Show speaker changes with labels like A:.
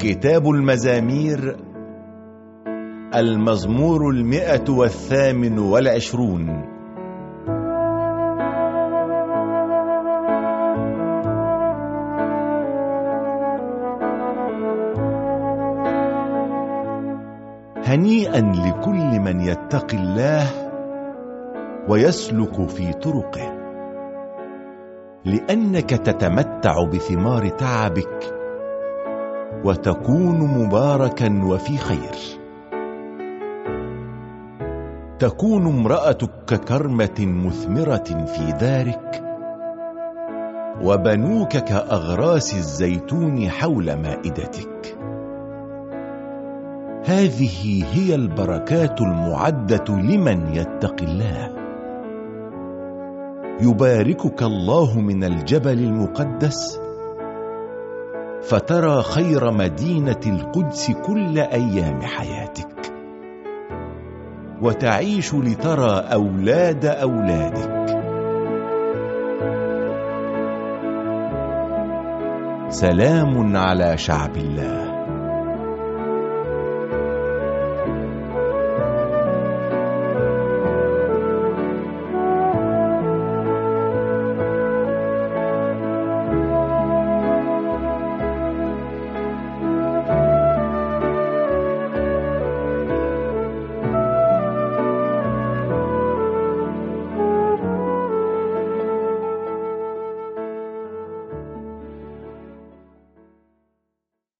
A: كتاب المزامير المزمور المئة والثامن والعشرون. هنيئا لكل من يتقي الله ويسلك في طرقه لأنك تتمتع بثمار تعبك وتكون مباركا وفي خير. تكون امرأتك ككرمة مثمرة في دارك وبنوك كأغراس الزيتون حول مائدتك. هذه هي البركات المعدة لمن يتقي الله. يباركك الله من الجبل المقدس فترى خير مدينة القدس كل أيام حياتك. وتعيش لترى أولاد أولادك. سلام على شعب الله.